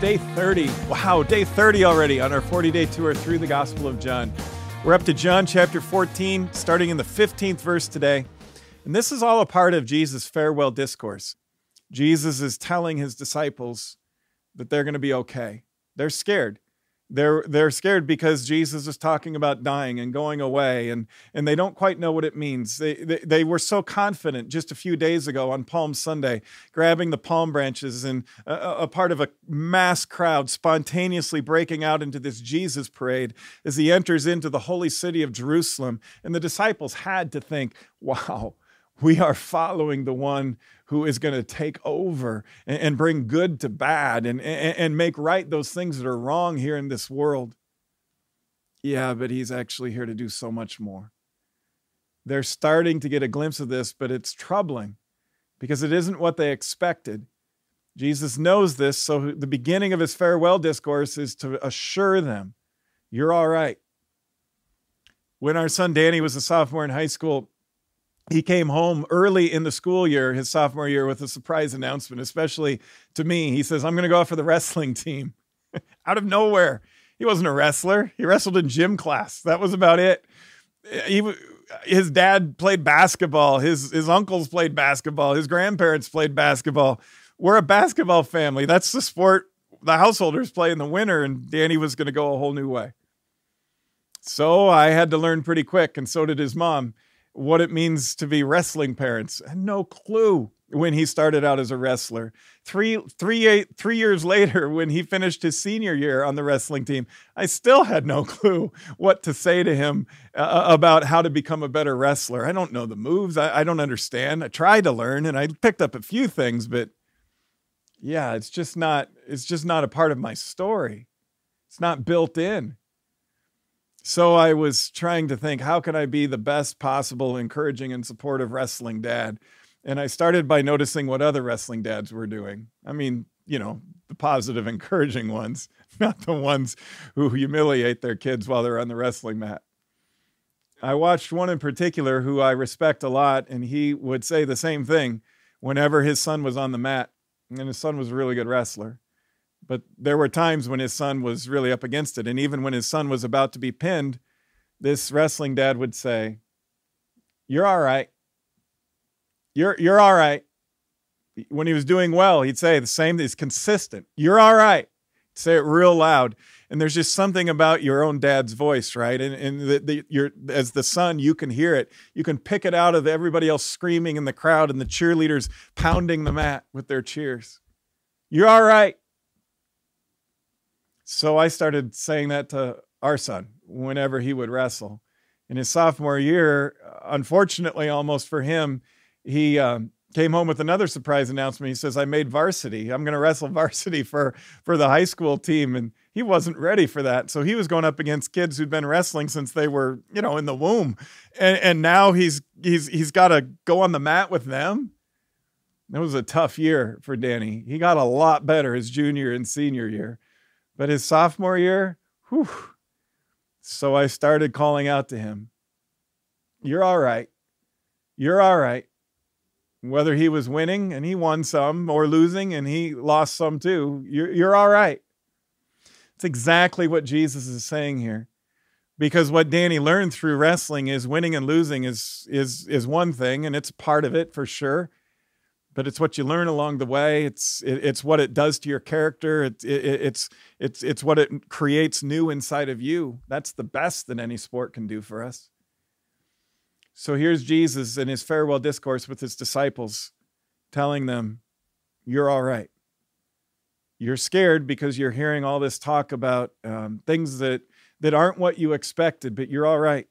day 30. Wow, day 30 already on our 40 day tour through the Gospel of John. We're up to John chapter 14, starting in the 15th verse today. And this is all a part of Jesus' farewell discourse. Jesus is telling his disciples that they're going to be okay. They're scared they're they're scared because Jesus is talking about dying and going away and and they don't quite know what it means. They, they they were so confident just a few days ago on Palm Sunday grabbing the palm branches and a, a part of a mass crowd spontaneously breaking out into this Jesus parade as he enters into the holy city of Jerusalem and the disciples had to think, "Wow, we are following the one who is going to take over and, and, bring good to bad and, and, and make right those things that are wrong here in this world. Yeah, but he's actually here to do so much more. They're starting to get a glimpse of this, but it's troubling because it isn't what they expected. Jesus knows this, so the beginning of his farewell discourse is to assure them, You're all right. When our son Danny was a sophomore in high school, he came home early in the school year, his sophomore year, with a surprise announcement, especially to me. He says, I'm going to go out for the wrestling team out of nowhere. He wasn't a wrestler, he wrestled in gym class. That was about it. He, his dad played basketball, his, his uncles played basketball, his grandparents played basketball. We're a basketball family. That's the sport the householders play in the winter, and Danny was going to go a whole new way. So I had to learn pretty quick, and so did his mom what it means to be wrestling parents. No clue when he started out as a wrestler. Three, three, eight, three years later, when he finished his senior year on the wrestling team, I still had no clue what to say to him uh, uh, about how to become a better wrestler. I don't know the moves. I, I don't understand. I tried to learn and I picked up a few things, but yeah, it's just not. It's just not a part of my story. It's not built in. So I was trying to think, how can I be the best possible encouraging and supportive wrestling dad? And I started by noticing what other wrestling dads were doing. I mean, you know, the positive, encouraging ones, not the ones who humiliate their kids while they're on the wrestling mat. I watched one in particular who I respect a lot, and he would say the same thing whenever his son was on the mat. And his son was a really good wrestler. But there were times when his son was really up against it. And even when his son was about to be pinned, this wrestling dad would say, You're all right. You're, you're all right. When he was doing well, he'd say the same, he's consistent. You're all right. say it real loud. And there's just something about your own dad's voice, right? And, and the, the, as the son, you can hear it. You can pick it out of everybody else screaming in the crowd and the cheerleaders pounding the mat with their cheers. You're all right. So I started saying that to our son whenever he would wrestle. In his sophomore year, unfortunately, almost for him, he um, came home with another surprise announcement. He says, "I made varsity. I'm going to wrestle varsity for for the high school team." And he wasn't ready for that, so he was going up against kids who'd been wrestling since they were, you know, in the womb, and and now he's he's he's got to go on the mat with them. It was a tough year for Danny. He got a lot better his junior and senior year. But his sophomore year, whew. So I started calling out to him, You're all right. You're all right. Whether he was winning and he won some or losing and he lost some too, you're, you're all right. It's exactly what Jesus is saying here. Because what Danny learned through wrestling is winning and losing is, is, is one thing, and it's part of it for sure but it's what you learn along the way. It's it, it's what it does to your character. It, it, it's it's it's what it creates new inside of you. That's the best that any sport can do for us. So here's Jesus in his farewell discourse with his disciples, telling them, "You're all right. You're scared because you're hearing all this talk about um, things that that aren't what you expected, but you're all right."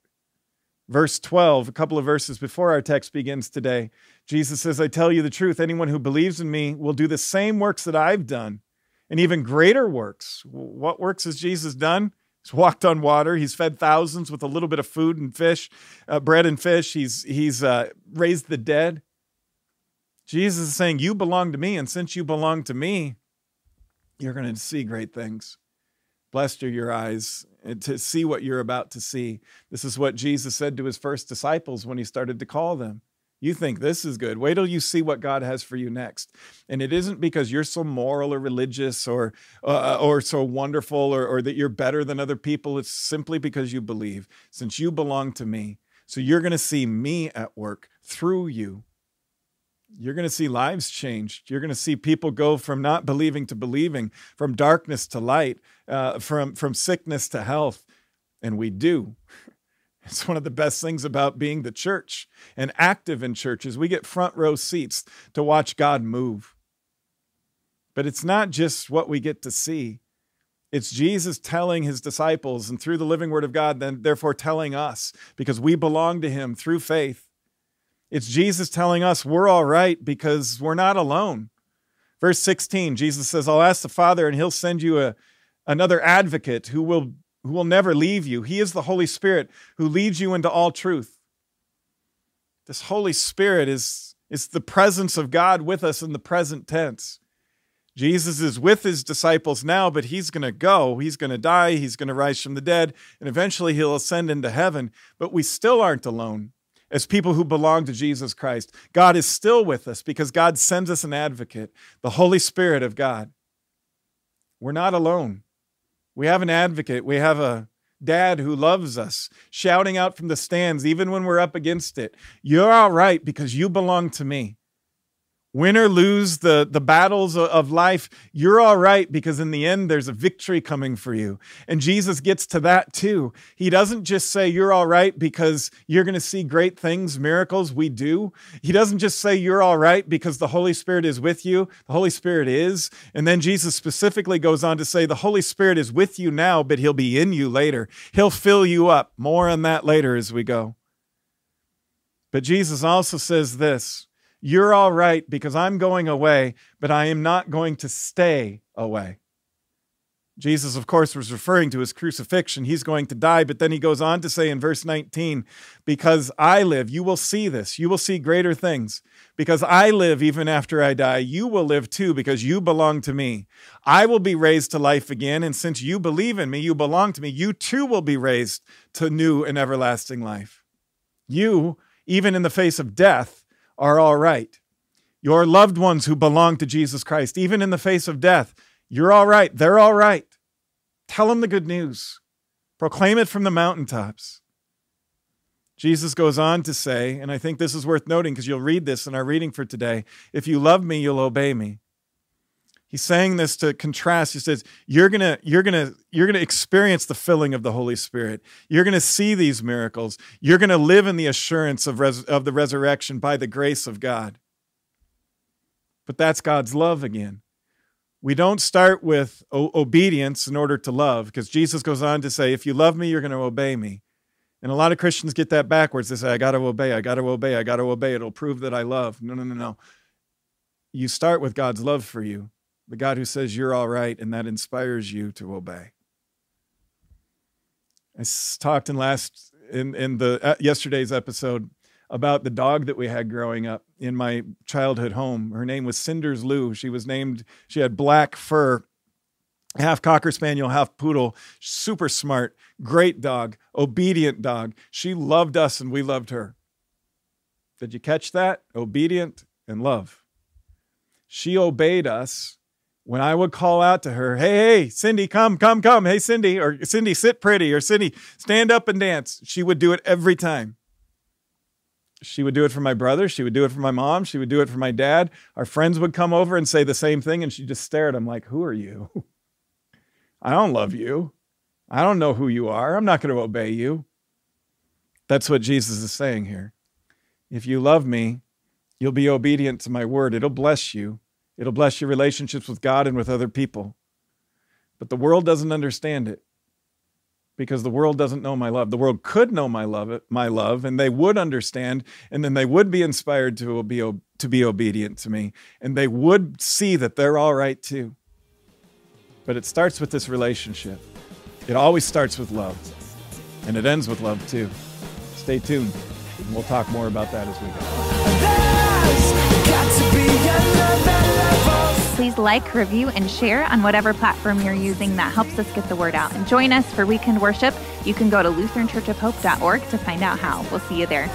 Verse 12, a couple of verses before our text begins today, Jesus says, I tell you the truth, anyone who believes in me will do the same works that I've done, and even greater works. What works has Jesus done? He's walked on water. He's fed thousands with a little bit of food and fish, uh, bread and fish. He's, he's uh, raised the dead. Jesus is saying, You belong to me, and since you belong to me, you're going to see great things. Blessed are your eyes to see what you're about to see. This is what Jesus said to his first disciples when he started to call them You think this is good. Wait till you see what God has for you next. And it isn't because you're so moral or religious or uh, or so wonderful or, or that you're better than other people. It's simply because you believe. Since you belong to me, so you're going to see me at work through you. You're going to see lives changed. You're going to see people go from not believing to believing, from darkness to light, uh, from from sickness to health, and we do. It's one of the best things about being the church and active in churches. We get front row seats to watch God move. But it's not just what we get to see. It's Jesus telling his disciples and through the living word of God, then therefore telling us because we belong to him through faith. It's Jesus telling us we're all right because we're not alone. Verse 16, Jesus says, I'll ask the Father and he'll send you a, another advocate who will who will never leave you. He is the Holy Spirit who leads you into all truth. This Holy Spirit is, is the presence of God with us in the present tense. Jesus is with his disciples now, but he's going to go. He's going to die. He's going to rise from the dead, and eventually he'll ascend into heaven. But we still aren't alone as people who belong to Jesus Christ. God is still with us because God sends us an advocate, the Holy Spirit of God. We're not alone. We have an advocate. We have a dad who loves us, shouting out from the stands, even when we're up against it. You're all right because you belong to me win or lose the, the battles of life, you're all right because in the end, there's a victory coming for you. And Jesus gets to that too. He doesn't just say you're all right because you're going to see great things, miracles. We do. He doesn't just say you're all right because the Holy Spirit is with you. The Holy Spirit is. And then Jesus specifically goes on to say the Holy Spirit is with you now, but he'll be in you later. He'll fill you up. More on that later as we go. But Jesus also says this you're all right because I'm going away, but I am not going to stay away. Jesus, of course, was referring to his crucifixion. He's going to die, but then he goes on to say in verse 19, Because I live, you will see this. You will see greater things. Because I live even after I die, you will live too, because you belong to me. I will be raised to life again, and since you believe in me, you belong to me, you too will be raised to new and everlasting life. You, even in the face of death, are all right. Your loved ones who belong to Jesus Christ, even in the face of death, you're all right. They're all right. Tell them the good news. Proclaim it from the mountaintops. Jesus goes on to say, and I think this is worth noting because you'll read this in our reading for today if you love me, you'll obey me. He's saying this to contrast. He says, you're going to you're going to you're going to experience the filling of the Holy Spirit. You're going to see these miracles. You're going to live in the assurance of res- of the resurrection by the grace of God. But that's God's love again. We don't start with o- obedience in order to love because Jesus goes on to say, if you love me, you're going to obey me. And a lot of Christians get that backwards. They say, I got to obey, I got to obey, I got to obey. It'll prove that I love. No, no, no, no. You start with God's love for you the God who says you're all right and that inspires you to obey. I talked in last in in the uh, yesterday's episode about the dog that we had growing up in my childhood home. Her name was Cinders Lou. She was named. She had black fur, half cocker spaniel, half poodle. Super smart, great dog, obedient dog. She loved us and we loved her. Did you catch that? Obedient and love. She obeyed us when I would call out to her, hey, hey, Cindy, come, come, come. Hey, Cindy, or Cindy, sit pretty, or Cindy, stand up and dance. She would do it every time. She would do it for my brother. She would do it for my mom. She would do it for my dad. Our friends would come over and say the same thing, and she just stared. I'm like, who are you? I don't love you. I don't know who you are. I'm not going to obey you. That's what Jesus is saying here. If you love me, you'll be obedient to my word. It'll bless you. It'll bless your relationships with God and with other people. But the world doesn't understand it because the world doesn't know my love. The world could know my love, my love, and they would understand, and then they would be inspired to be to be obedient to me, and they would see that they're all right too. But it starts with this relationship. It always starts with love, and it ends with love too. Stay tuned, and we'll talk more about that as we go. Please like, review, and share on whatever platform you're using that helps us get the word out. And join us for weekend worship. You can go to lutheranchurchofhope.org to find out how. We'll see you there.